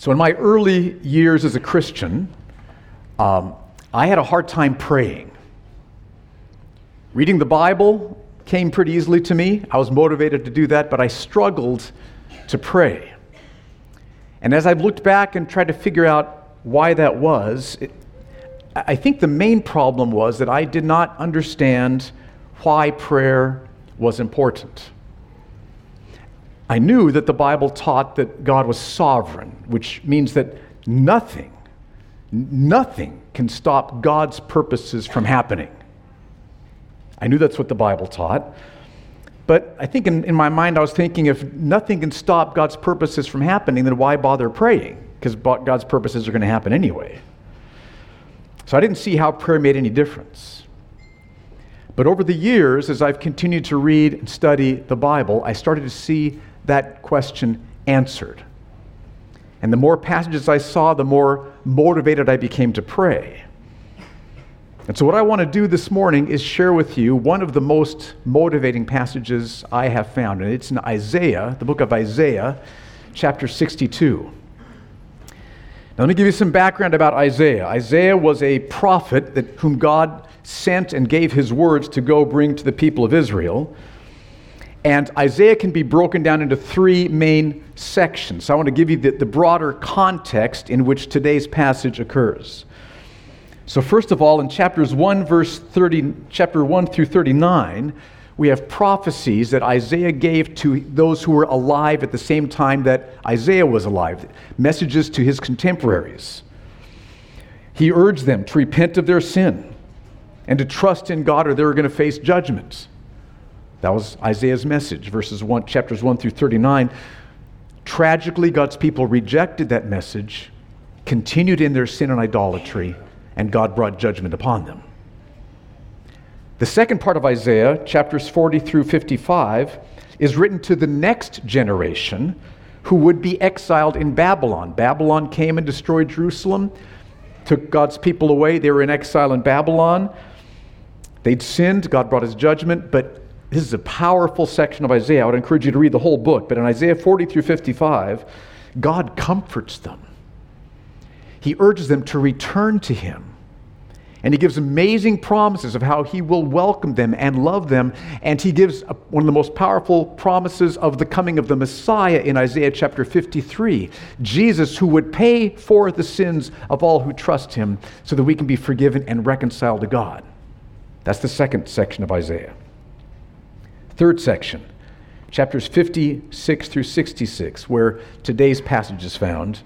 So, in my early years as a Christian, um, I had a hard time praying. Reading the Bible came pretty easily to me. I was motivated to do that, but I struggled to pray. And as I've looked back and tried to figure out why that was, it, I think the main problem was that I did not understand why prayer was important. I knew that the Bible taught that God was sovereign, which means that nothing, nothing can stop God's purposes from happening. I knew that's what the Bible taught. But I think in, in my mind, I was thinking if nothing can stop God's purposes from happening, then why bother praying? Because God's purposes are going to happen anyway. So I didn't see how prayer made any difference. But over the years, as I've continued to read and study the Bible, I started to see that question answered. And the more passages I saw, the more motivated I became to pray. And so, what I want to do this morning is share with you one of the most motivating passages I have found. And it's in Isaiah, the book of Isaiah, chapter 62. Now, let me give you some background about Isaiah. Isaiah was a prophet that, whom God sent and gave his words to go bring to the people of Israel. And Isaiah can be broken down into three main sections. So I want to give you the, the, broader context in which today's passage occurs. So, first of all, in chapters 1, verse 30, chapter 1 through 39, we have prophecies that Isaiah gave to those who were alive at the same time that Isaiah was alive, messages to his contemporaries. He urged them to repent of their sin and to trust in God or they were going to face judgment. That was Isaiah's message, verses 1, chapters 1 through 39. Tragically, God's people rejected that message, continued in their sin and idolatry, and God brought judgment upon them. The second part of Isaiah, chapters 40 through 55, is written to the next generation who would be exiled in Babylon. Babylon came and destroyed Jerusalem, took God's people away. They were in exile in Babylon. They'd sinned, God brought his judgment, but this is a powerful section of Isaiah. I would encourage you to read the whole book. But in Isaiah 40 through 55, God comforts them. He urges them to return to Him. And He gives amazing promises of how He will welcome them and love them. And He gives one of the most powerful promises of the coming of the Messiah in Isaiah chapter 53 Jesus, who would pay for the sins of all who trust Him so that we can be forgiven and reconciled to God. That's the second section of Isaiah. Third section, chapters 56 through 66, where today's passage is found.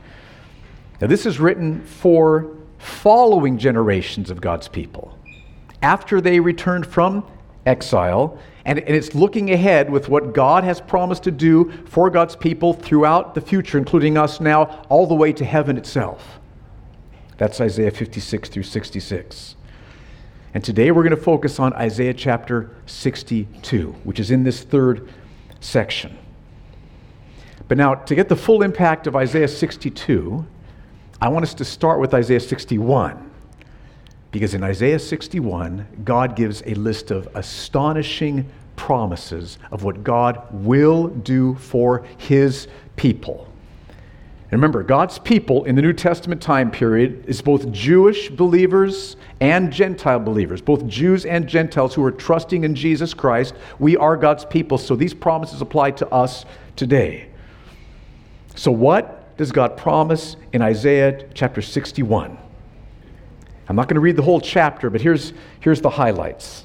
Now, this is written for following generations of God's people after they returned from exile. And it's looking ahead with what God has promised to do for God's people throughout the future, including us now, all the way to heaven itself. That's Isaiah 56 through 66. And today we're going to focus on Isaiah chapter 62, which is in this third section. But now, to get the full impact of Isaiah 62, I want us to start with Isaiah 61. Because in Isaiah 61, God gives a list of astonishing promises of what God will do for his people. And remember, God's people in the New Testament time period is both Jewish believers and Gentile believers, both Jews and Gentiles who are trusting in Jesus Christ. We are God's people, so these promises apply to us today. So, what does God promise in Isaiah chapter 61? I'm not going to read the whole chapter, but here's, here's the highlights.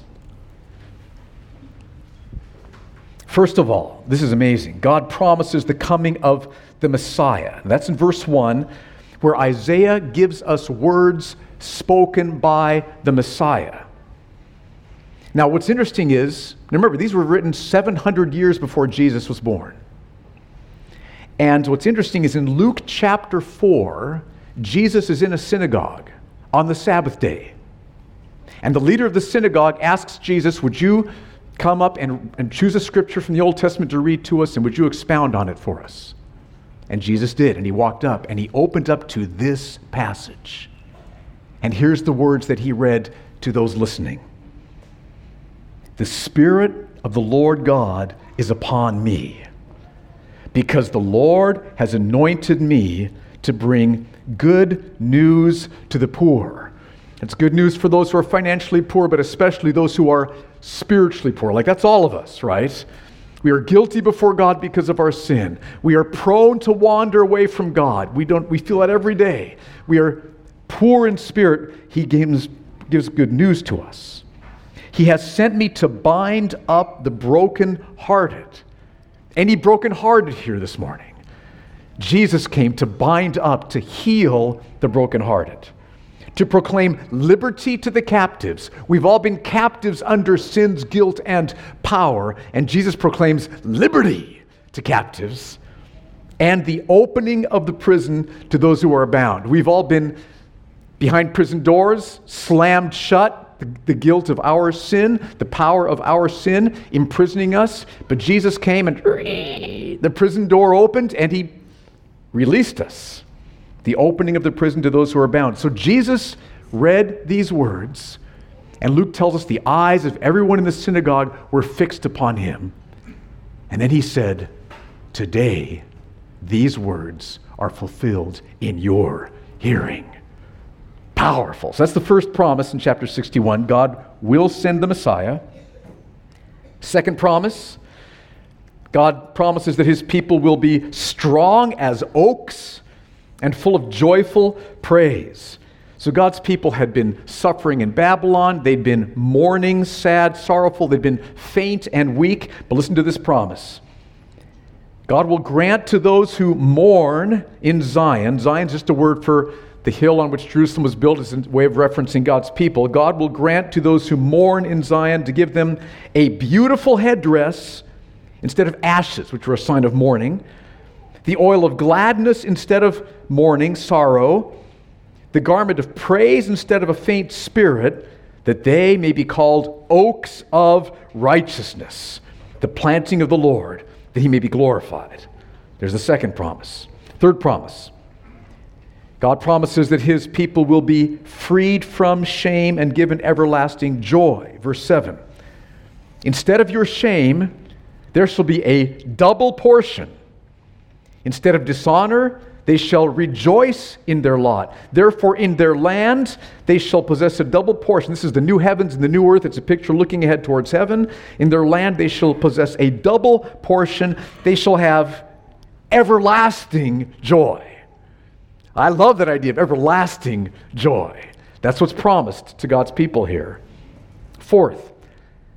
First of all, this is amazing. God promises the coming of the Messiah. That's in verse 1, where Isaiah gives us words spoken by the Messiah. Now, what's interesting is, remember, these were written 700 years before Jesus was born. And what's interesting is in Luke chapter 4, Jesus is in a synagogue on the Sabbath day. And the leader of the synagogue asks Jesus, Would you come up and, and choose a scripture from the Old Testament to read to us, and would you expound on it for us? And Jesus did, and he walked up and he opened up to this passage. And here's the words that he read to those listening The Spirit of the Lord God is upon me, because the Lord has anointed me to bring good news to the poor. It's good news for those who are financially poor, but especially those who are spiritually poor. Like that's all of us, right? We are guilty before God because of our sin. We are prone to wander away from God. We don't we feel that every day. We are poor in spirit. He gives, gives good news to us. He has sent me to bind up the brokenhearted. Any brokenhearted here this morning? Jesus came to bind up, to heal the brokenhearted to proclaim liberty to the captives. We've all been captives under sin's guilt and power, and Jesus proclaims liberty to captives and the opening of the prison to those who are bound. We've all been behind prison doors, slammed shut, the, guilt of our sin, the power of our sin imprisoning us. But Jesus came and the prison door opened and he released us the opening of the prison to those who are bound. So Jesus read these words, and Luke tells us the eyes of everyone in the synagogue were fixed upon him. And then he said, Today, these words are fulfilled in your hearing. Powerful. So that's the first promise in chapter 61. God will send the Messiah. Second promise God promises that his people will be strong as oaks and full of joyful praise. So God's people had been suffering in Babylon. They'd been mourning, sad, sorrowful. They'd been faint and weak. But listen to this promise God will grant to those who mourn in Zion, Zion's just a word for the hill on which Jerusalem was built, as a way of referencing God's people. God will grant to those who mourn in Zion to give them a beautiful headdress instead of ashes, which were a sign of mourning the oil of gladness instead of mourning, sorrow, the garment of praise instead of a faint spirit, that they may be called oaks of righteousness, the planting of the Lord, that he may be glorified. There's the second promise. Third promise God promises that his people will be freed from shame and given everlasting joy. Verse 7 Instead of your shame, there shall be a double portion Instead of dishonor, they shall rejoice in their lot. Therefore, in their land, they shall possess a double portion. This is the new heavens and the new earth. It's a picture looking ahead towards heaven. In their land, they shall possess a double portion. They shall have everlasting joy. I love that idea of everlasting joy. That's what's promised to God's people here. Fourth,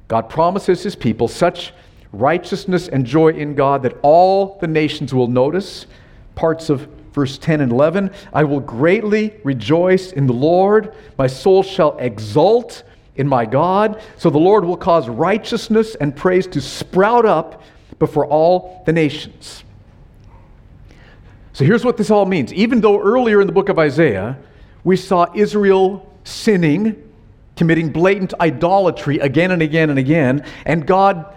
God promises his people such righteousness and joy in God that all the nations will notice. Parts of verse 10 and 11 I will greatly rejoice in the Lord, my soul shall exult in my God. So the Lord will cause righteousness and praise to sprout up before all the nations. So here's what this all means. Even though earlier in the book of Isaiah, we saw Israel sinning, committing blatant idolatry again and again and again, and God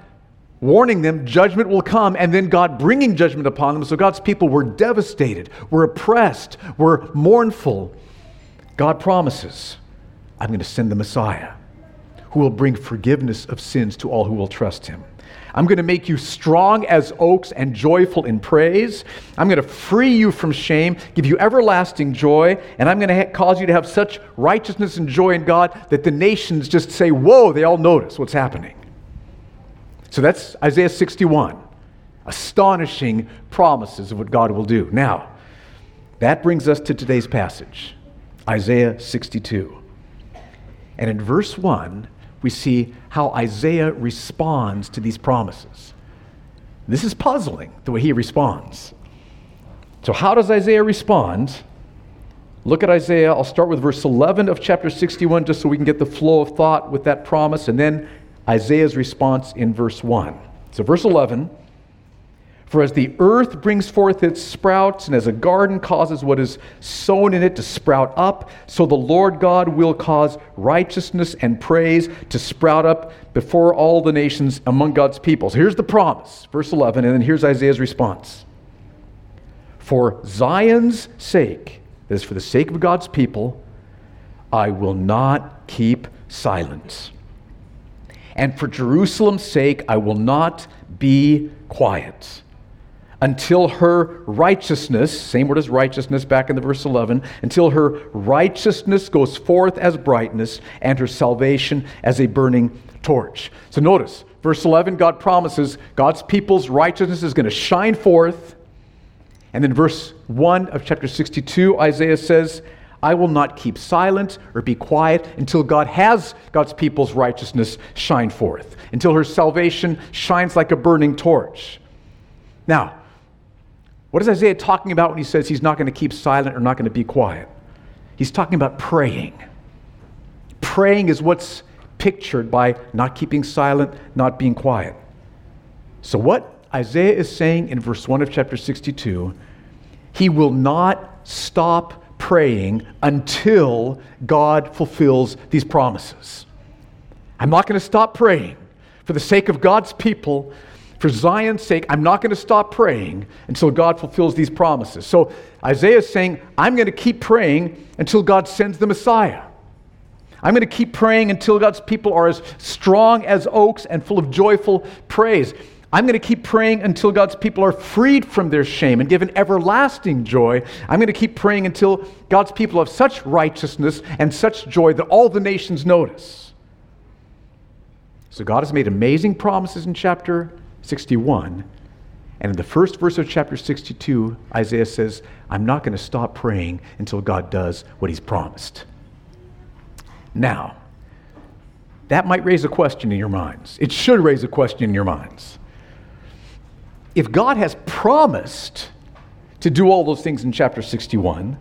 warning them judgment will come, and then God bringing judgment upon them. So God's people were devastated, were oppressed, were mournful. God promises, I'm going to send the Messiah who will bring forgiveness of sins to all who will trust him. I'm going to make you strong as oaks and joyful in praise. I'm going to free you from shame, give you everlasting joy, and I'm going to ha- cause you to have such righteousness and joy in God that the nations just say, Whoa, they all notice what's happening. So that's Isaiah 61. Astonishing promises of what God will do. Now, that brings us to today's passage, Isaiah 62. And in verse 1, we see how Isaiah responds to these promises. This is puzzling, the way he responds. So, how does Isaiah respond? Look at Isaiah. I'll start with verse 11 of chapter 61 just so we can get the flow of thought with that promise, and then Isaiah's response in verse 1. So, verse 11 For as the earth brings forth its sprouts, and as a garden causes what is sown in it to sprout up, so the Lord God will cause righteousness and praise to sprout up before all the nations among God's people. So, here's the promise, verse 11, and then here's Isaiah's response. For Zion's sake, that is, for the sake of God's people, I will not keep silence and for Jerusalem's sake I will not be quiet until her righteousness, same word as righteousness back in the verse 11, until her righteousness goes forth as brightness and her salvation as a burning torch. So notice, verse 11, God promises God's people's righteousness is going to shine forth. And then verse 1 of chapter 62, Isaiah says, I will not keep silent or be quiet until God has God's people's righteousness shine forth, until her salvation shines like a burning torch. Now, what is Isaiah talking about when he says he's not going to keep silent or not going to be quiet? He's talking about praying. Praying is what's pictured by not keeping silent, not being quiet. So, what Isaiah is saying in verse 1 of chapter 62, he will not stop praying until God fulfills these promises. I'm not going to stop praying for the sake of God's people for Zion's sake, I'm not going to stop praying until God fulfills these promises. So Isaiah is saying, I'm going to keep praying until God sends the Messiah. I'm going to keep praying until God's people are as strong as oaks and full of joyful praise. I'm going to keep praying until God's people are freed from their shame and given everlasting joy. I'm going to keep praying until God's people have such righteousness and such joy that all the nations notice. So God has made amazing promises in chapter 61. And in the first verse of chapter 62, Isaiah says, I'm not going to stop praying until God does what he's promised. Now, that might raise a question in your minds. It should raise a question in your minds. If God has promised to do all those things in chapter 61,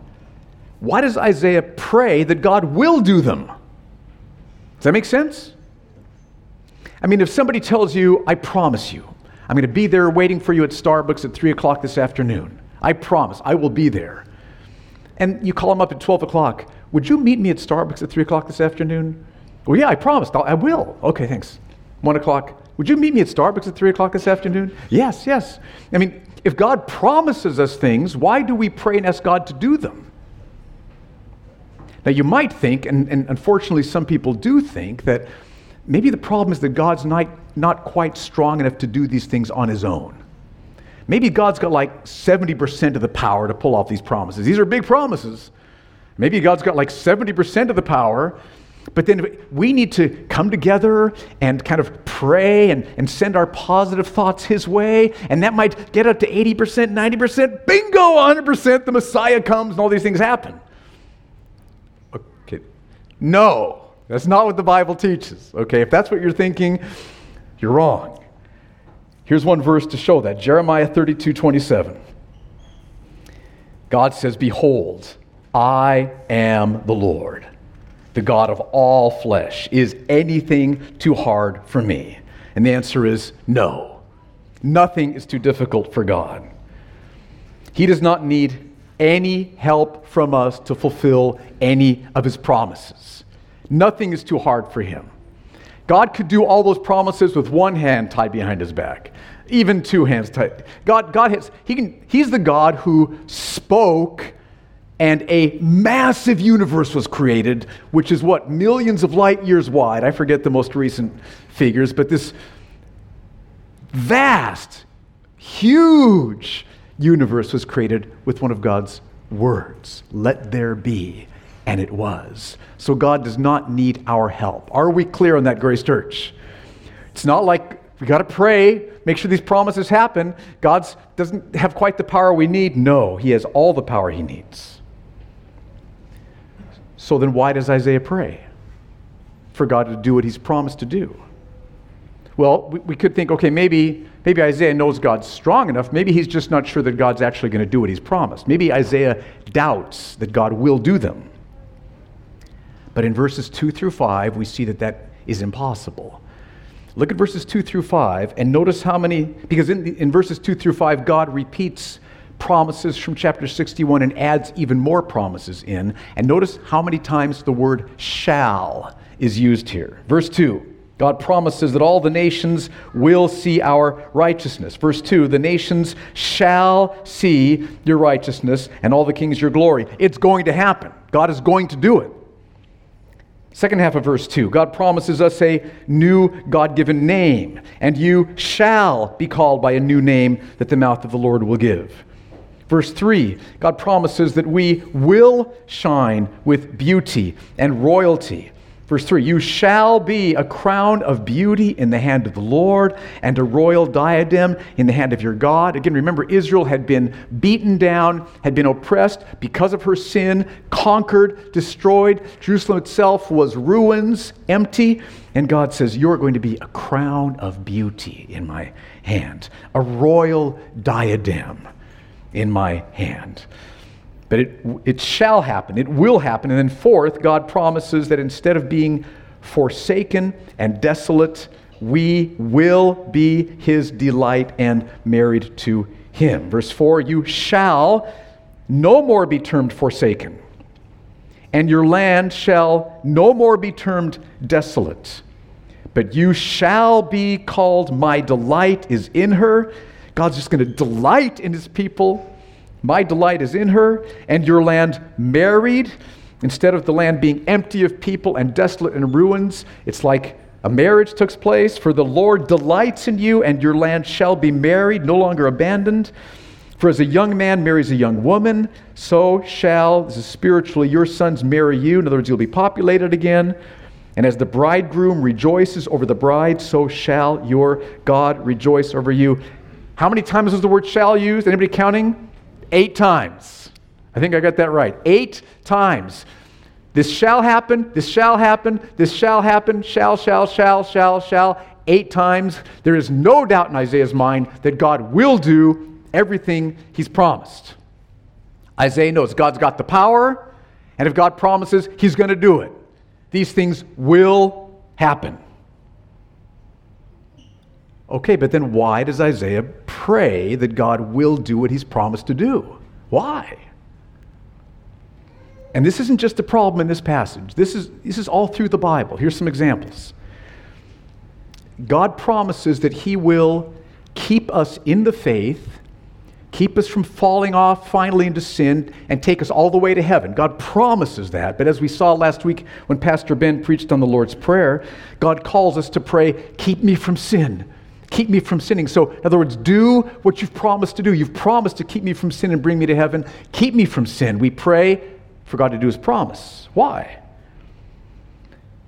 why does Isaiah pray that God will do them? Does that make sense? I mean, if somebody tells you, I promise you, I'm going to be there waiting for you at Starbucks at 3 o'clock this afternoon. I promise, I will be there. And you call them up at 12 o'clock. Would you meet me at Starbucks at 3 o'clock this afternoon? Well, yeah, I promised. I'll, I will. Okay, thanks. 1 o'clock. Would you meet me at Starbucks at 3 o'clock this afternoon? Yes, yes. I mean, if God promises us things, why do we pray and ask God to do them? Now, you might think, and, and unfortunately some people do think, that maybe the problem is that God's not, not quite strong enough to do these things on his own. Maybe God's got like 70% of the power to pull off these promises. These are big promises. Maybe God's got like 70% of the power, but then we need to come together and kind of pray and, and send our positive thoughts His way, and that might get up to 80%, 90%. Bingo, 100%, the Messiah comes and all these things happen. Okay. No. That's not what the Bible teaches. Okay, if that's what you're thinking, you're wrong. Here's one verse to show that Jeremiah 32 27. God says, Behold, I am the Lord, the God of all flesh. Is anything too hard for me? And the answer is no. Nothing is too difficult for God. He does not need any help from us to fulfill any of his promises. Nothing is too hard for him. God could do all those promises with one hand tied behind his back, even two hands tied. God, God has, he can, he's the God who spoke and a massive universe was created, which is what, millions of light years wide. I forget the most recent figures, but this vast, huge universe was created with one of God's words let there be and it was. So God does not need our help. Are we clear on that, Grace Church? It's not like we got to pray, make sure these promises happen. God doesn't have quite the power we need. No, He has all the power He needs. So then, why does Isaiah pray? For God to do what He's promised to do. Well, we, could think, okay, maybe, maybe Isaiah knows God's strong enough. Maybe he's just not sure that God's actually going to do what He's promised. Maybe Isaiah doubts that God will do them. But in verses 2 through 5, we see that that is impossible. Look at verses 2 through 5 and notice how many, because in, in verses 2 through 5, God repeats promises from chapter 61 and adds even more promises in. And notice how many times the word shall is used here. Verse 2. God promises that all the nations will see our righteousness. Verse 2 The nations shall see your righteousness, and all the kings your glory. It's going to happen. God is going to do it. Second half of verse 2 God promises us a new God given name, and you shall be called by a new name that the mouth of the Lord will give. Verse 3 God promises that we will shine with beauty and royalty. Verse 3 You shall be a crown of beauty in the hand of the Lord, and a royal diadem in the hand of your God. Again, remember, Israel had been beaten down, had been oppressed because of her sin, conquered, destroyed. Jerusalem itself was ruins, empty. And God says, You're going to be a crown of beauty in my hand, a royal diadem in my hand. But it, it shall happen, it will happen. And then, fourth, God promises that instead of being forsaken and desolate, we will be his delight and married to him. Verse 4 You shall no more be termed forsaken, and your land shall no more be termed desolate. But you shall be called, My delight is in her. God's just going to delight in his people my delight is in her, and your land married. Instead of the land being empty of people and desolate in ruins, it's like a marriage took place. For the Lord delights in you, and your land shall be married, no longer abandoned. For as a young man marries a young woman, so shall, this is spiritually, your sons marry you. In other words, you'll be populated again. And as the bridegroom rejoices over the bride, so shall your God rejoice over you. How many times was the word shall used? Anybody counting? Eight times. I think I got that right. Eight times. This shall happen, this shall happen, this shall happen, shall, shall, shall, shall, shall. Eight times. There is no doubt in Isaiah's mind that God will do everything he's promised. Isaiah knows God's got the power, and if God promises, he's going to do it. These things will happen. Okay, but then why does Isaiah pray that God will do what he's promised to do? Why? And this isn't just a problem in this passage. This is, this is all through the Bible. Here's some examples. God promises that he will keep us in the faith, keep us from falling off finally into sin, and take us all the way to heaven. God promises that. But as we saw last week when Pastor Ben preached on the Lord's Prayer, God calls us to pray, Keep me from sin. Keep me from sinning. So, in other words, do what you've promised to do. You've promised to keep me from sin and bring me to heaven. Keep me from sin. We pray for God to do his promise. Why?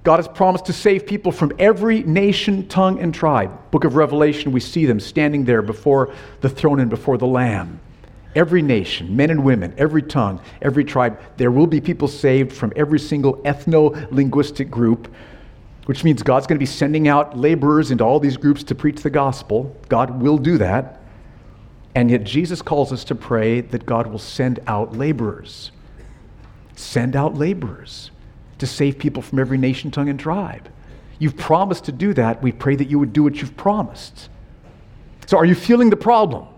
God has promised to save people from every nation, tongue, and tribe. Book of Revelation, we see them standing there before the throne and before the Lamb. Every nation, men and women, every tongue, every tribe, there will be people saved from every single ethno linguistic group which means God's going to be sending out laborers into all these groups to preach the gospel. God will do that. And yet, Jesus calls us to pray that God will send out laborers. Send out laborers to save people from every nation, tongue, and tribe. You've promised to do that. We pray that you would do what you've promised. So, are you feeling the problem?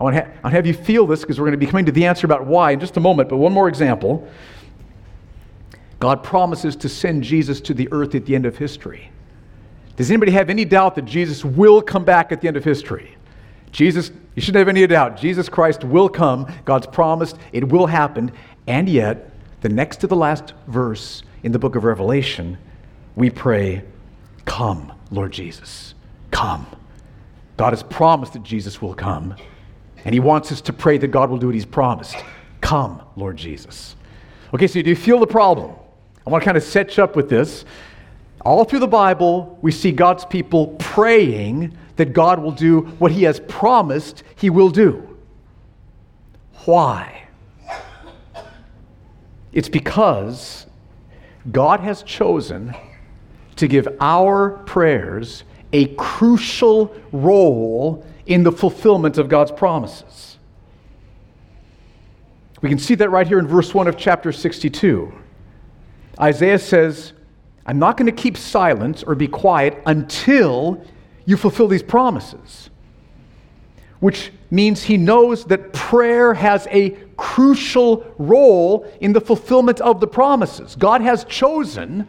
I want to, ha- have you feel this because we're going to be coming to the answer about why in just a moment. But one more example. God promises to send Jesus to the earth at the end of history. Does anybody have any doubt that Jesus will come back at the end of history? Jesus, you shouldn't have any doubt. Jesus Christ will come. God's promised it will happen. And yet, the next to the last verse in the book of Revelation, we pray, Come, Lord Jesus, come. God has promised that Jesus will come, and He wants us to pray that God will do what He's promised. Come, Lord Jesus. Okay, so do you feel the problem? I want to kind of set you up with this. All through the Bible, we see God's people praying that God will do what He has promised He will do. Why? It's because God has chosen to give our prayers a crucial role in the fulfillment of God's promises. We can see that right here in verse 1 of chapter 62. Isaiah says, I'm not going to keep silence or be quiet until you fulfill these promises. Which means he knows that prayer has a crucial role in the fulfillment of the promises. God has chosen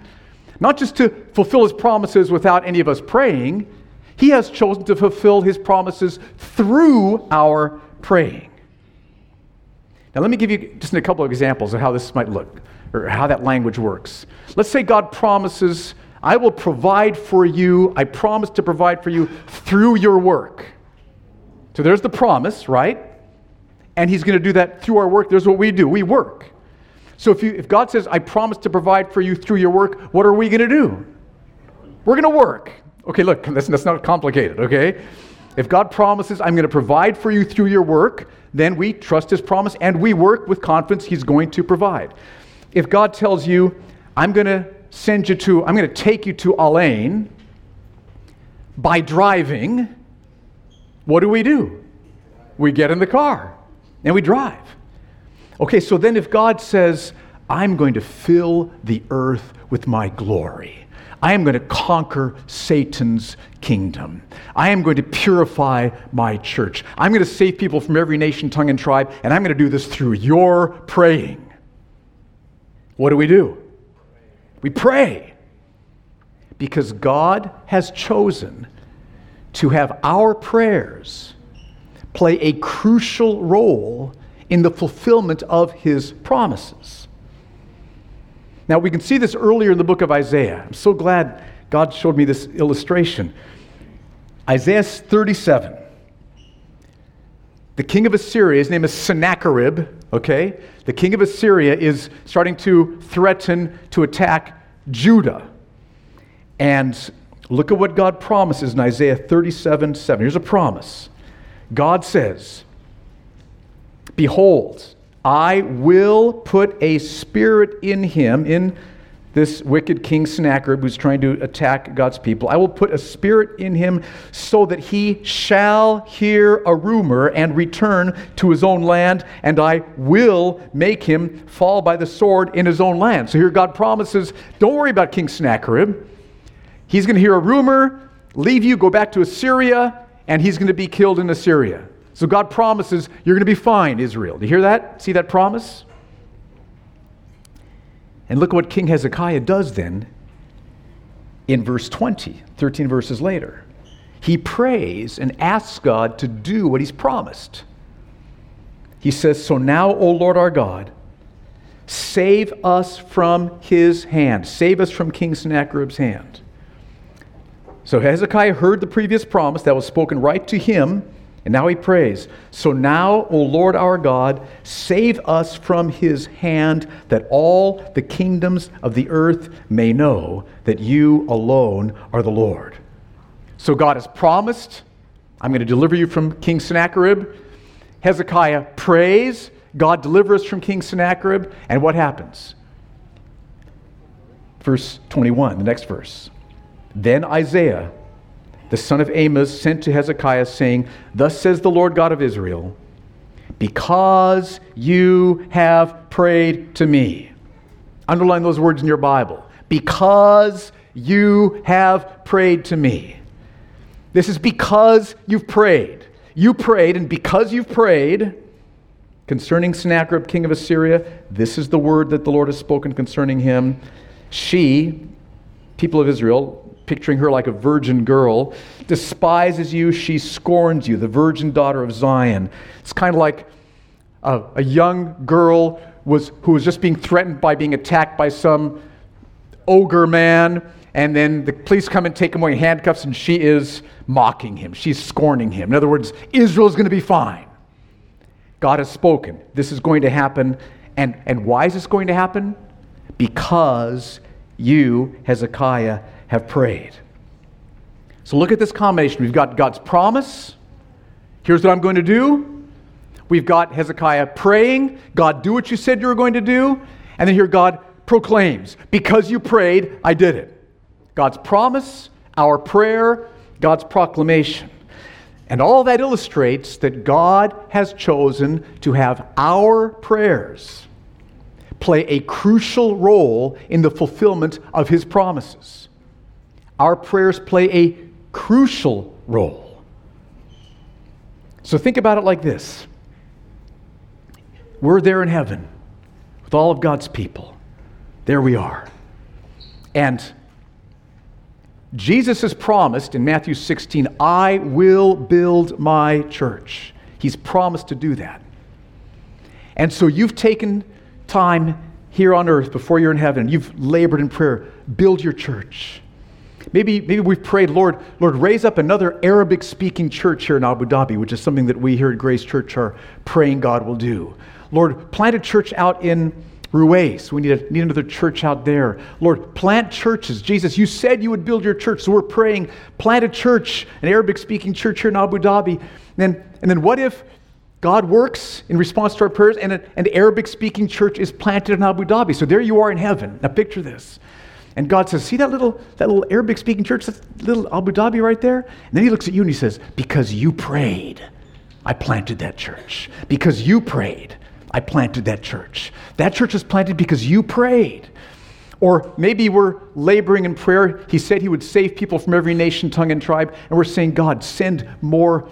not just to fulfill his promises without any of us praying, he has chosen to fulfill his promises through our praying. Now, let me give you just a couple of examples of how this might look. Or how that language works. Let's say God promises, I will provide for you, I promise to provide for you through your work. So there's the promise, right? And He's going to do that through our work. There's what we do we work. So if, you, if God says, I promise to provide for you through your work, what are we going to do? We're going to work. Okay, look, that's, that's not complicated, okay? If God promises, I'm going to provide for you through your work, then we trust His promise and we work with confidence He's going to provide. If God tells you, I'm going to send you to, I'm going to take you to Al Ain by driving, what do we do? We get in the car and we drive. Okay, so then if God says, I'm going to fill the earth with my glory, I am going to conquer Satan's kingdom. I am going to purify my church. I'm going to save people from every nation, tongue, and tribe, and I'm going to do this through your praying. What do we do? We pray. Because God has chosen to have our prayers play a crucial role in the fulfillment of his promises. Now, we can see this earlier in the book of Isaiah. I'm so glad God showed me this illustration. Isaiah 37. The king of Assyria, his name is Sennacherib, okay? The king of Assyria is starting to threaten to attack Judah. And look at what God promises in Isaiah 37 7. Here's a promise God says, Behold, I will put a spirit in him, in this wicked king Sennacherib who's trying to attack God's people. I will put a spirit in him so that he shall hear a rumor and return to his own land, and I will make him fall by the sword in his own land. So here God promises don't worry about King Sennacherib. He's going to hear a rumor, leave you, go back to Assyria, and he's going to be killed in Assyria. So God promises you're going to be fine, Israel. Do you hear that? See that promise? And look what King Hezekiah does then in verse 20, 13 verses later. He prays and asks God to do what he's promised. He says, So now, O Lord our God, save us from his hand. Save us from King Sennacherib's hand. So Hezekiah heard the previous promise that was spoken right to him and now he prays, So now, O Lord our God, save us from his hand, that all the kingdoms of the earth may know that you alone are the Lord. So God has promised, I'm going to deliver you from King Sennacherib. Hezekiah prays, God delivers us from King Sennacherib, and what happens? Verse 21, the next verse. Then Isaiah the son of Amos, sent to Hezekiah, saying, Thus says the Lord God of Israel, because you have prayed to me. Underline those words in your Bible. Because you have prayed to me. This is because you've prayed. You prayed, and because you've prayed concerning Sennacherib, king of Assyria, this is the word that the Lord has spoken concerning him. She, people of Israel, picturing her like a virgin girl, despises you, she scorns you, the virgin daughter of Zion. It's kind of like a, a young girl was, who was just being threatened by being attacked by some ogre man, and then the police come and take him away in handcuffs, and she is mocking him. She's scorning him. In other words, Israel's going to be fine. God has spoken. This is going to happen. And, and why is this going to happen? Because you, Hezekiah, have prayed. So look at this combination. We've got God's promise. Here's what I'm going to do. We've got Hezekiah praying. God, do what you said you were going to do. And then here God proclaims, Because you prayed, I did it. God's promise, our prayer, God's proclamation. And all that illustrates that God has chosen to have our prayers play a crucial role in the fulfillment of His promises our prayers play a crucial role. So think about it like this We're there in heaven with all of God's people. There we are. And Jesus has promised in Matthew 16, I will build my church. He's promised to do that. And so you've taken time here on earth before you're in heaven. You've labored in prayer. Build your church. Maybe, maybe we've prayed, Lord, Lord, raise up another Arabic speaking church here in Abu Dhabi, which is something that we here at Grace Church are praying God will do. Lord, plant a church out in Ruwais. We need, a, need another church out there. Lord, plant churches. Jesus, you said you would build your church, so we're praying, plant a church, an Arabic speaking church here in Abu Dhabi. And then, and then what if God works in response to our prayers and an Arabic speaking church is planted in Abu Dhabi? So there you are in heaven. Now picture this. And God says, See that little, that little Arabic speaking church, that little Abu Dhabi right there? And then he looks at you and he says, Because you prayed, I planted that church. Because you prayed, I planted that church. That church was planted because you prayed. Or maybe we're laboring in prayer. He said he would save people from every nation, tongue, and tribe. And we're saying, God, send more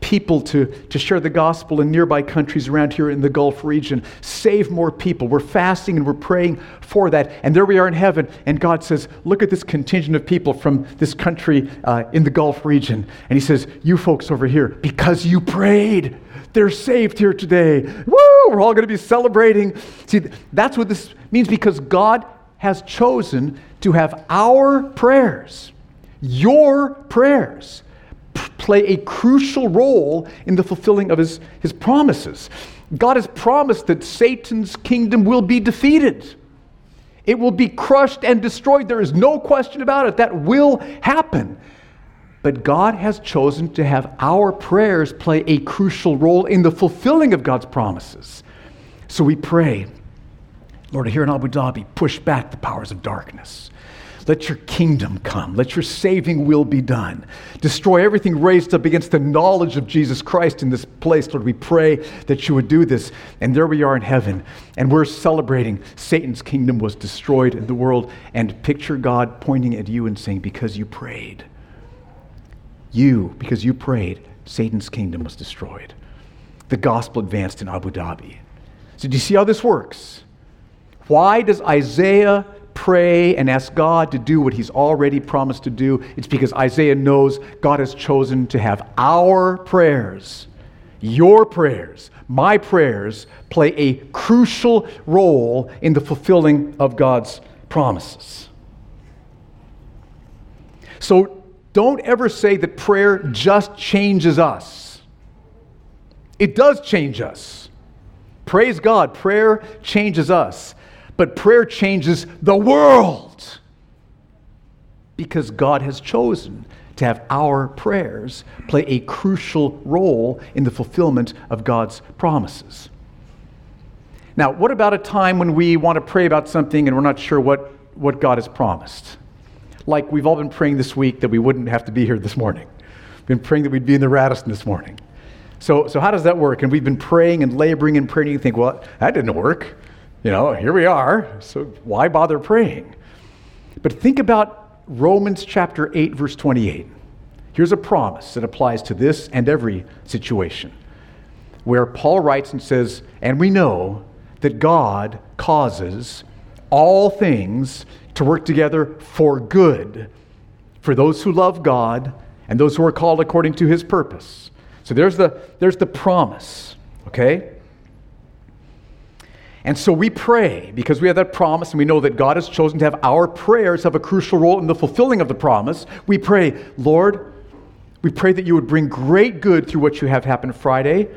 people to, to share the gospel in nearby countries around here in the Gulf region. Save more people. We're fasting and we're praying for that. And there we are in heaven. And God says, Look at this contingent of people from this country uh, in the Gulf region. And He says, You folks over here, because you prayed, they're saved here today. Woo! We're all going to be celebrating. See, that's what this means because God has chosen to have our prayers, your prayers, play a crucial role in the fulfilling of his, his promises. God has promised that Satan's kingdom will be defeated. It will be crushed and destroyed. There is no question about it. That will happen. But God has chosen to have our prayers play a crucial role in the fulfilling of God's promises. So we pray, Lord, here in Abu Dhabi, push back the powers of darkness. Let your kingdom come. Let your saving will be done. Destroy everything raised up against the knowledge of Jesus Christ in this place. Lord, we pray that you would do this. And there we are in heaven. And we're celebrating Satan's kingdom was destroyed in the world. And picture God pointing at you and saying, Because you prayed, you, because you prayed, Satan's kingdom was destroyed. The gospel advanced in Abu Dhabi. So, do you see how this works? Why does Isaiah pray and ask God to do what he's already promised to do, it's because Isaiah knows God has chosen to have our prayers, your prayers, my prayers, play a crucial role in the fulfilling of God's promises. So don't ever say that prayer just changes us. It does change us. Praise God, prayer changes us but prayer changes the world because God has chosen to have our prayers play a crucial role in the fulfillment of God's promises. Now, what about a time when we want to pray about something and we're not sure what, what God has promised? Like we've all been praying this week that we wouldn't have to be here this morning. We've been praying that we'd be in the Radisson this morning. So, so how does that work? And we've been praying and laboring and praying, and you think, well, that didn't work. You know, here we are, so why bother praying? But think about Romans chapter 8, verse 28. Here's a promise that applies to this and every situation, where Paul writes and says, And we know that God causes all things to work together for good for those who love God and those who are called according to his purpose. So there's the, there's the promise, okay? And so we pray because we have that promise and we know that God has chosen to have our prayers have a crucial role in the fulfilling of the promise. We pray, Lord, we pray that you would bring great good through what you have happened Friday.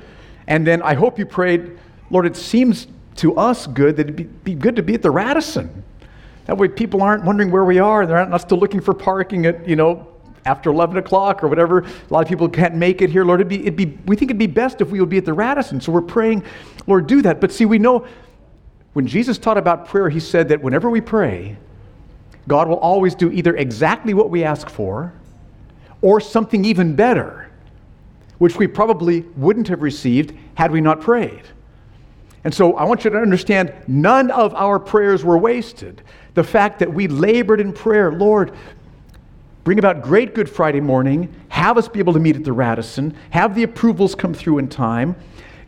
And then I hope you prayed, Lord, it seems to us good that it'd be, be good to be at the Radisson. That way people aren't wondering where we are they're not still looking for parking at, you know, after 11 o'clock or whatever. A lot of people can't make it here. Lord, it'd be, it'd be, we think it'd be best if we would be at the Radisson. So we're praying, Lord, do that. But see, we know when Jesus taught about prayer, he said that whenever we pray, God will always do either exactly what we ask for or something even better, which we probably wouldn't have received had we not prayed. And so I want you to understand none of our prayers were wasted. The fact that we labored in prayer, Lord, bring about great Good Friday morning, have us be able to meet at the Radisson, have the approvals come through in time,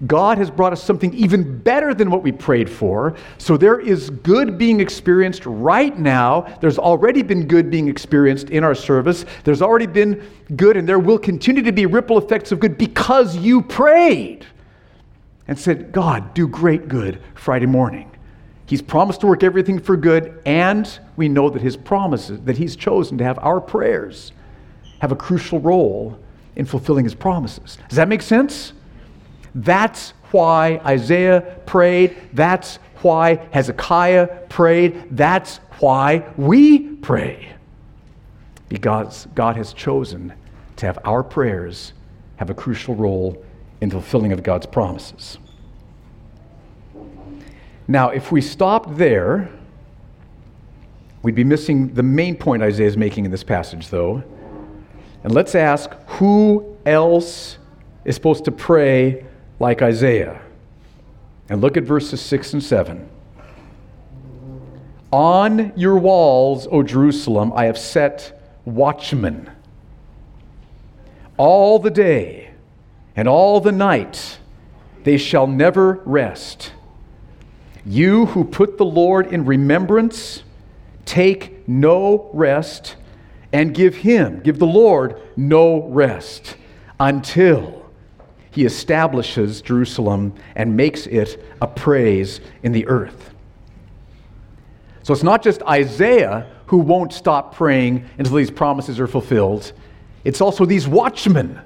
God has brought us something even better than what we prayed for. So there is good being experienced right now. There's already been good being experienced in our service. There's already been good, and there will continue to be ripple effects of good because you prayed and said, God, do great good Friday morning. He's promised to work everything for good, and we know that His promises, that He's chosen to have our prayers have a crucial role in fulfilling His promises. Does that make sense? That's why Isaiah prayed. That's why Hezekiah prayed. That's why we pray. Because God has chosen to have our prayers have a crucial role in the fulfilling of God's promises. Now, if we stopped there, we'd be missing the main point Isaiah is making in this passage, though. And let's ask who else is supposed to pray like Isaiah? And look at verses 6 and 7. On your walls, O Jerusalem, I have set watchmen. All the day and all the night they shall never rest. You who put the Lord in remembrance, take no rest, and give him, give the Lord, no rest until he establishes Jerusalem and makes it a praise in the earth. So it's not just Isaiah who won't stop praying until these promises are fulfilled, it's also these watchmen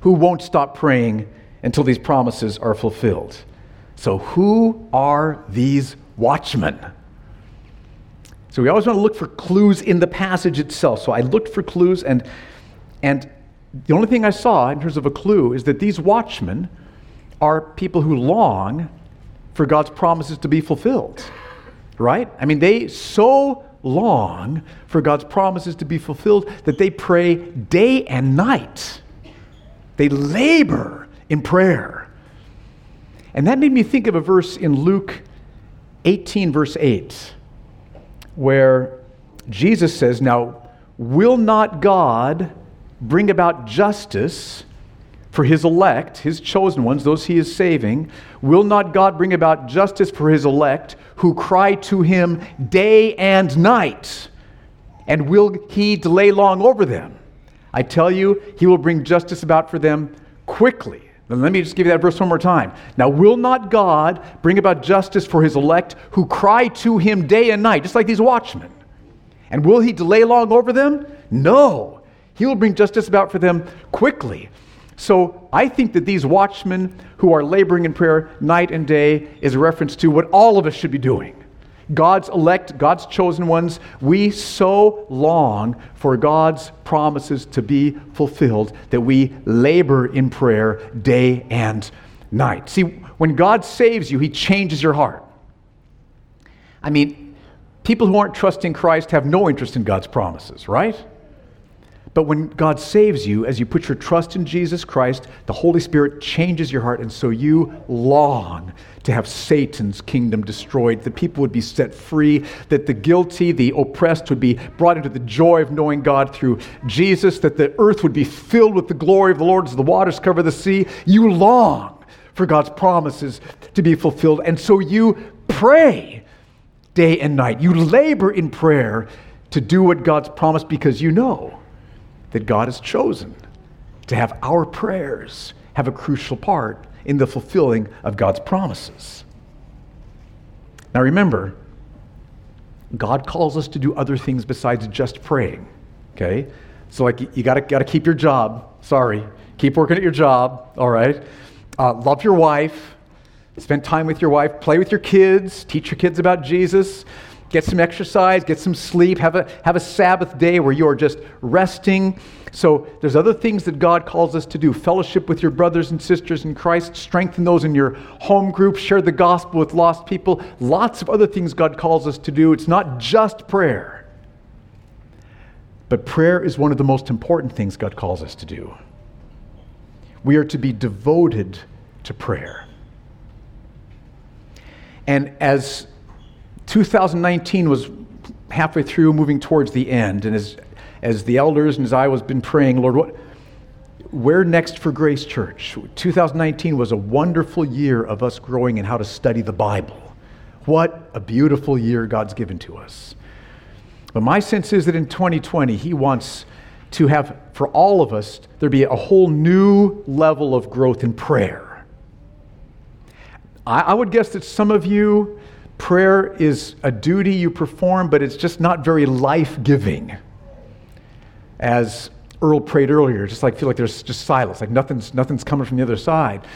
who won't stop praying until these promises are fulfilled. So, who are these watchmen? So, we always want to look for clues in the passage itself. So, I looked for clues, and, and the only thing I saw in terms of a clue is that these watchmen are people who long for God's promises to be fulfilled. Right? I mean, they so long for God's promises to be fulfilled that they pray day and night. They labor in prayer. And that made me think of a verse in Luke 18, verse 8, where Jesus says, Now, will not God bring about justice for his elect, his chosen ones, those he is saving? Will not God bring about justice for his elect who cry to him day and night? And will he delay long over them? I tell you, he will bring justice about for them quickly. Let me just give you that verse one more time. Now, will not God bring about justice for his elect who cry to him day and night, just like these watchmen? And will he delay long over them? No. He will bring justice about for them quickly. So I think that these watchmen who are laboring in prayer night and day is a reference to what all of us should be doing. God's elect, God's chosen ones, we so long for God's promises to be fulfilled that we labor in prayer day and night. See, when God saves you, He changes your heart. I mean, people who aren't trusting Christ have no interest in God's promises, right? But when God saves you, as you put your trust in Jesus Christ, the Holy Spirit changes your heart, and so you long to have Satan's kingdom destroyed, that people would be set free, that the guilty, the oppressed would be brought into the joy of knowing God through Jesus, that the earth would be filled with the glory of the Lord as the waters cover the sea. You long for God's promises to be fulfilled, and so you pray day and night. You labor in prayer to do what God's promised because you know that God has chosen to have our prayers have a crucial part in the fulfilling of God's promises. Now remember, God calls us to do other things besides just praying. Okay? So like you gotta gotta keep your job. Sorry. Keep working at your job, all right? Uh, love your wife, spend time with your wife, play with your kids, teach your kids about Jesus get some exercise, get some sleep, have a, have a Sabbath day where you are just resting. So there's other things that God calls us to do. Fellowship with your brothers and sisters in Christ, strengthen those in your home group, share the gospel with lost people. Lots of other things God calls us to do. It's not just prayer. But prayer is one of the most important things God calls us to do. We are to be devoted to prayer. And as 2019 was halfway through, moving towards the end, and as, as the elders and as I was been praying, Lord, what, where next for Grace Church? 2019 was a wonderful year of us growing in how to study the Bible. What a beautiful year God's given to us. But my sense is that in 2020, He wants to have, for all of us, there be a whole new level of growth in prayer. I, I would guess that some of you prayer is a duty you perform, but it's just not very life giving. As Earl prayed earlier, just like feel like there's just silence, like nothing's, nothing's coming from the other side.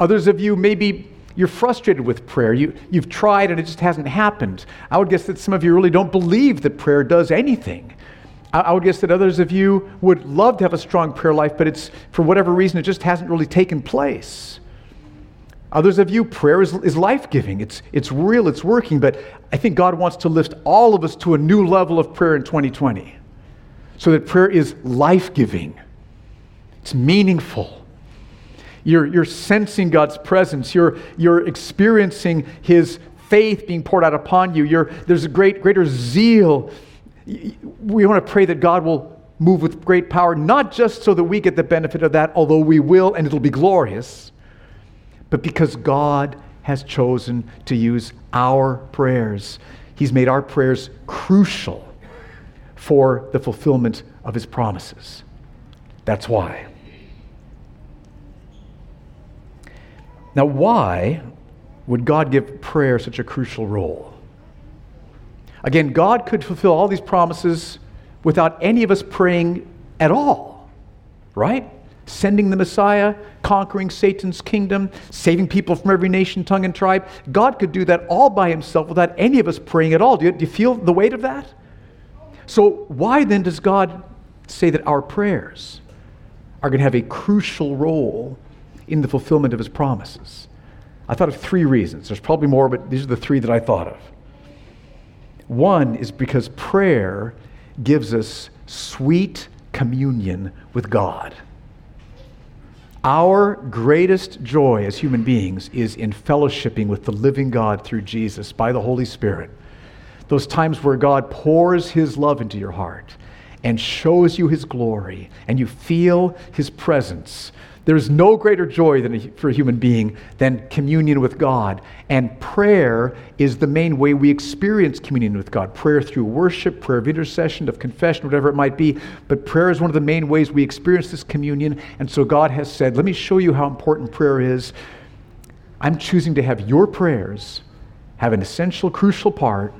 Others of you, maybe you're frustrated with prayer. You, you've tried and it just hasn't happened. I would guess that some of you really don't believe that prayer does anything. I, I would guess that others of you would love to have a strong prayer life, but it's for whatever reason, it just hasn't really taken place. Others of you, prayer is, is life giving. It's, it's real, it's working, but I think God wants to lift all of us to a new level of prayer in 2020 so that prayer is life giving, it's meaningful. You're, you're sensing God's presence, you're, you're experiencing His faith being poured out upon you. You're, there's a great, greater zeal. We want to pray that God will move with great power, not just so that we get the benefit of that, although we will and it'll be glorious but because God has chosen to use our prayers. He's made our prayers crucial for the fulfillment of His promises. That's why. Now, why would God give prayer such a crucial role? Again, God could fulfill all these promises without any of us praying at all, right? Sending the Messiah, conquering Satan's kingdom, saving people from every nation, tongue, and tribe. God could do that all by himself without any of us praying at all. Do you, do you feel the weight of that? So, why then does God say that our prayers are going to have a crucial role in the fulfillment of his promises? I thought of three reasons. There's probably more, but these are the three that I thought of. One is because prayer gives us sweet communion with God. Our greatest joy as human beings is in fellowshipping with the living God through Jesus by the Holy Spirit. Those times where God pours his love into your heart and shows you his glory and you feel his presence there is no greater joy than for a human being than communion with God. And prayer is the main way we experience communion with God. Prayer through worship, prayer of intercession, of confession, whatever it might be. But prayer is one of the main ways we experience this communion. And so God has said, let me show you how important prayer is. I'm choosing to have your prayers have an essential, crucial part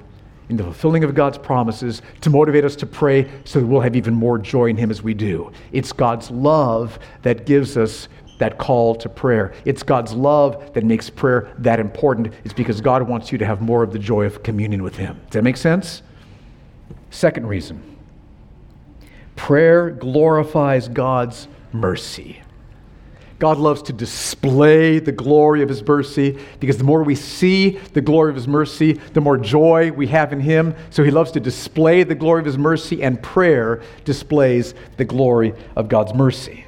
in the fulfilling of God's promises to motivate us to pray so that we'll have even more joy in Him as we do. It's God's love that gives us that call to prayer. It's God's love that makes prayer that important. It's because God wants you to have more of the joy of communion with Him. Does that make sense? Second reason prayer glorifies God's mercy. God loves to display the glory of His mercy because the more we see the glory of His mercy, the more joy we have in Him. So He loves to display the glory of His mercy, and prayer displays the glory of God's mercy.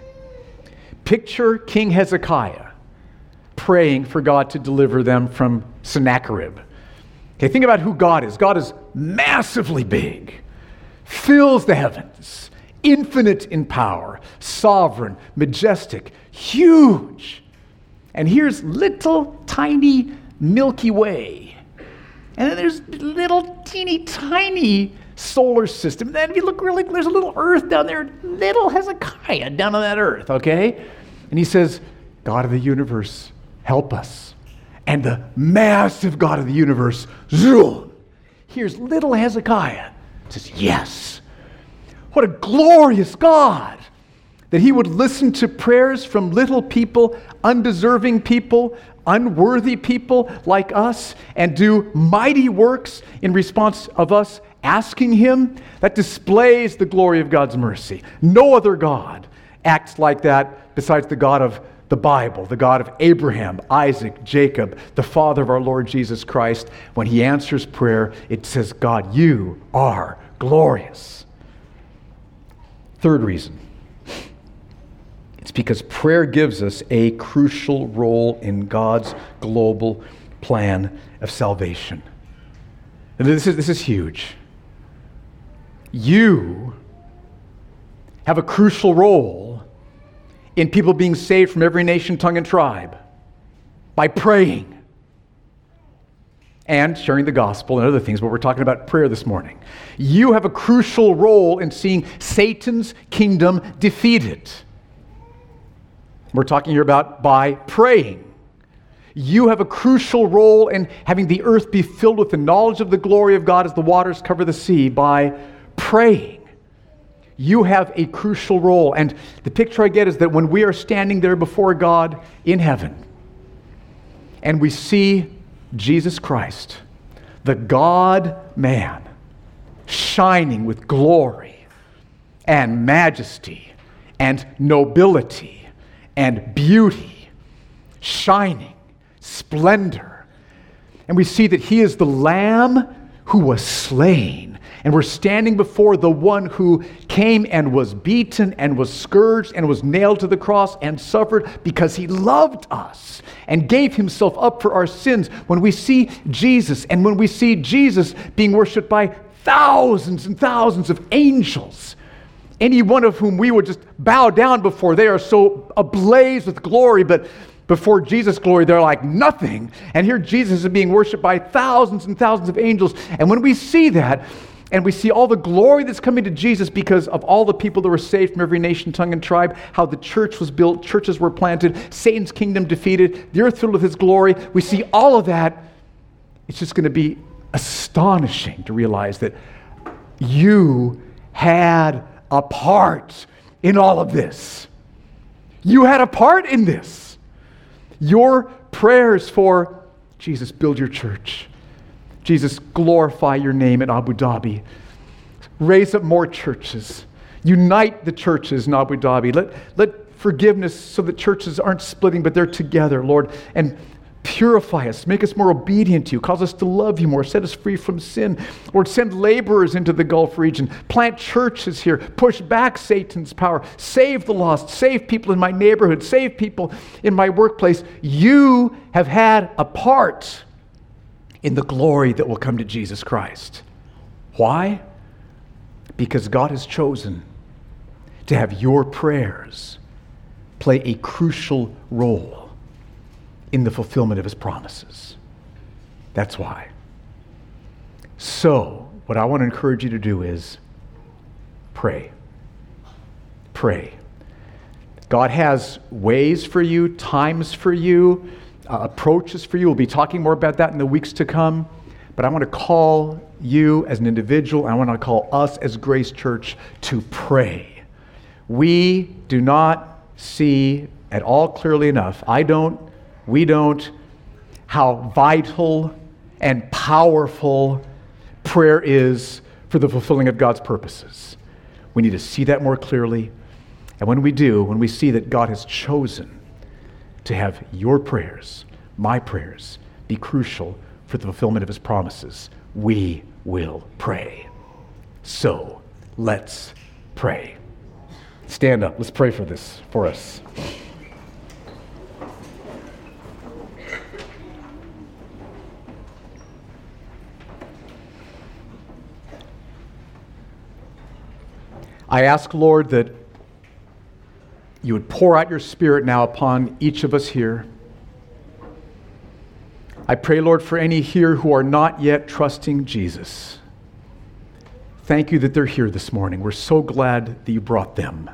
Picture King Hezekiah praying for God to deliver them from Sennacherib. Okay, think about who God is. God is massively big, fills the heavens, infinite in power, sovereign, majestic, huge. And here's little tiny Milky Way. And then there's little teeny tiny solar system. And then if you look really, there's a little Earth down there, little Hezekiah down on that Earth, okay? And he says, God of the universe, help us. And the massive God of the universe, zoom, here's little Hezekiah, says, Yes. What a glorious God that he would listen to prayers from little people, undeserving people, unworthy people like us, and do mighty works in response of us asking him. That displays the glory of God's mercy. No other God acts like that besides the God of the Bible, the God of Abraham, Isaac, Jacob, the Father of our Lord Jesus Christ. When he answers prayer, it says, God, you are glorious. Third reason it's because prayer gives us a crucial role in God's global plan of salvation. And this is, this is huge. You have a crucial role in people being saved from every nation, tongue, and tribe by praying and sharing the gospel and other things, but we're talking about prayer this morning. You have a crucial role in seeing Satan's kingdom defeated. We're talking here about by praying. You have a crucial role in having the earth be filled with the knowledge of the glory of God as the waters cover the sea by praying. You have a crucial role. And the picture I get is that when we are standing there before God in heaven and we see Jesus Christ, the God man, shining with glory and majesty and nobility and beauty, shining, splendor. And we see that he is the Lamb who was slain. And we're standing before the one who came and was beaten and was scourged and was nailed to the cross and suffered because he loved us and gave himself up for our sins. When we see Jesus and when we see Jesus being worshiped by thousands and thousands of angels, any one of whom we would just bow down before. They are so ablaze with glory, but before Jesus' glory, they're like nothing. And here Jesus is being worshiped by thousands and thousands of angels. And when we see that, and we see all the glory that's coming to Jesus because of all the people that were saved from every nation, tongue, and tribe, how the church was built, churches were planted, Satan's kingdom defeated, the earth filled with his glory. We see all of that. It's just going to be astonishing to realize that you had a part in all of this. You had a part in this. Your prayers for Jesus, build your church. Jesus, glorify your name in Abu Dhabi. Raise up more churches. Unite the churches in Abu Dhabi. Let, let forgiveness so that churches aren't splitting, but they're together, Lord. And Purify us, make us more obedient to you, cause us to love you more, set us free from sin. Lord, send laborers into the Gulf region, plant churches here, push back Satan's power, save the lost, save people in my neighborhood, save people in my workplace. You have had a part in the glory that will come to Jesus Christ. Why? Because God has chosen to have your prayers play a crucial role in the fulfillment of his promises. That's why. So, what I want to encourage you to do is pray. Pray. God has ways for you, times for you, uh, approaches for you. We'll be talking more about that in the weeks to come. But I want to call you as an individual, I want to call us as Grace Church to pray. We do not see at all clearly enough. I don't we don't how vital and powerful prayer is for the fulfilling of God's purposes. We need to see that more clearly. And when we do, when we see that God has chosen to have your prayers, my prayers, be crucial for the fulfillment of his promises, we will pray. So let's pray. Stand up. Let's pray for this for us. I ask, Lord, that you would pour out your Spirit now upon each of us here. I pray, Lord, for any here who are not yet trusting Jesus. Thank you that they're here this morning. We're so glad that you brought them.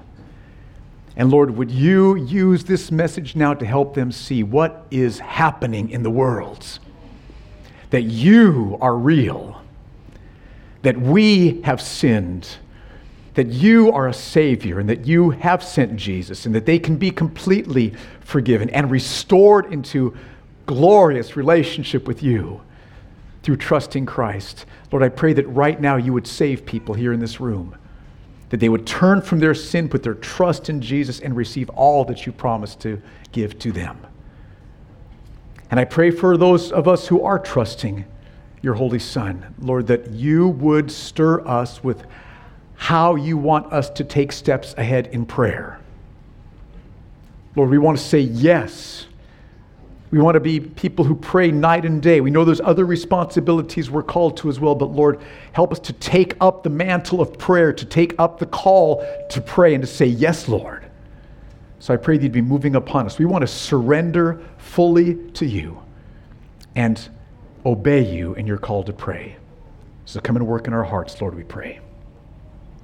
And Lord, would you use this message now to help them see what is happening in the world? That you are real, that we have sinned that you are a Savior and that you have sent Jesus and that they can be completely forgiven and restored into glorious relationship with you through trusting Christ. Lord, I pray that right now you would save people here in this room, that they would turn from their sin, put their trust in Jesus, and receive all that you promised to give to them. And I pray for those of us who are trusting your Holy Son, Lord, that you would stir us with how you want us to take steps ahead in prayer. Lord, we want to say yes. We want to be people who pray night and day. We know there's other responsibilities we're called to as well, but Lord, help us to take up the mantle of prayer, to take up the call to pray and to say, Yes, Lord. So I pray that you'd be moving upon us. We want to surrender fully to you and obey you in your call to pray. So come and work in our hearts, Lord, we pray.